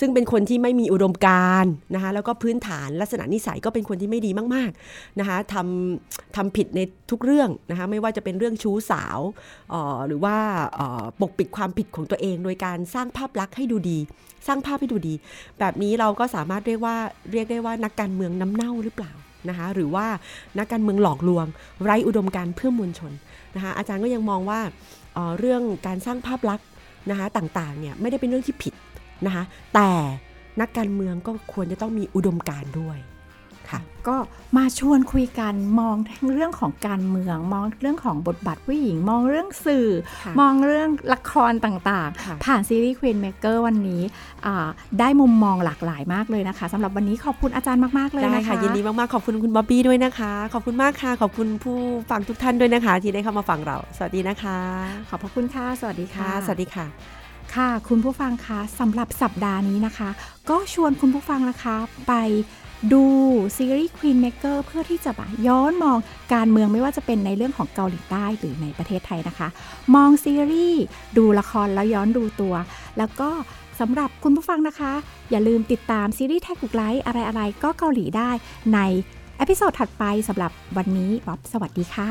ซึ่งเป็นคนที่ไม่มีอุดมการณ์นะคะแล้วก็พื้นฐานลักษณะนิสัยก็เป็นคนที่ไม่ดีมากๆนะคะทำทำผิดในทุกเรื่องนะคะไม่ว่าจะเป็นเรื่องชู้สาวออหรือว่าออปกปิดความผิดของตัวเอง โดยการสร้างภาพลักษณ์ให้ดูดี สร้างภาพให้ดูดี แบบนี้เราก็สามารถเรียกว่าเรียกได้ว่านักการเมืองน้ำเน่าหรือเปล่านะคะหรือว่านักการเมืองหลอกลวง ไร้อุดมการณ์เพื่อมวลชนนะคะอาจารย์ก็ยังมองว่าเออเรื่องการสร้างภาพลักษณ์นะคะต่างๆเนี่ยไม่ได้เป็นเรื่องที่ผิด นะคะแต่นักการเมืองก็ควรจะต้องมีอุดมการณ์ด้วยค่ะก็มาชวนคุยกันมองทั้งเรื่องของการเมือง มองเรื่องของบทบาทผู้หญิง มองเรื่องสื่อค่ะมองเรื่องละครต่างค่ะๆผ่านซีรีส์ Queen Maker วันนี้อ่าได้มุมมองหลากหลายมากเลยนะคะสำหรับวันนี้ขอบคุณอาจารย์มากๆเลยได้นะคะค่ะยินดีมากๆ ขอบคุณคุณบ๊อบบี้ด้วยนะคะ ขอบคุณมากค่ะ ขอบคุณผู้ฟังทุกท่านด้วยนะคะ ที่ได้เข้ามาฟังเรา สวัสดีนะคะ ขอบพระคุณค่ะ สวัสดีค่ะค่ะสวัสดีค่ะ ค่ะ คุณผู้ฟังคะสำหรับสัปดาห์นี้นะคะ ก็ชวนคุณผู้ฟังนะคะไปดูซีรีส์ Queen Maker เพื่อที่จะย้อนมองการเมืองไม่ว่าจะเป็นในเรื่องของเกาหลีใต้หรือในประเทศไทยนะคะ มองซีรีส์ดูละครแล้วย้อนดูตัว แล้วก็สำหรับคุณผู้ฟังนะคะ อย่าลืมติดตามซีรีส์แท็กกุกไลท์อะไรๆ ก็เกาหลีได้ในเอพิโซดถัดไปสำหรับวันนี้บ๊อบสวัสดีค่ะ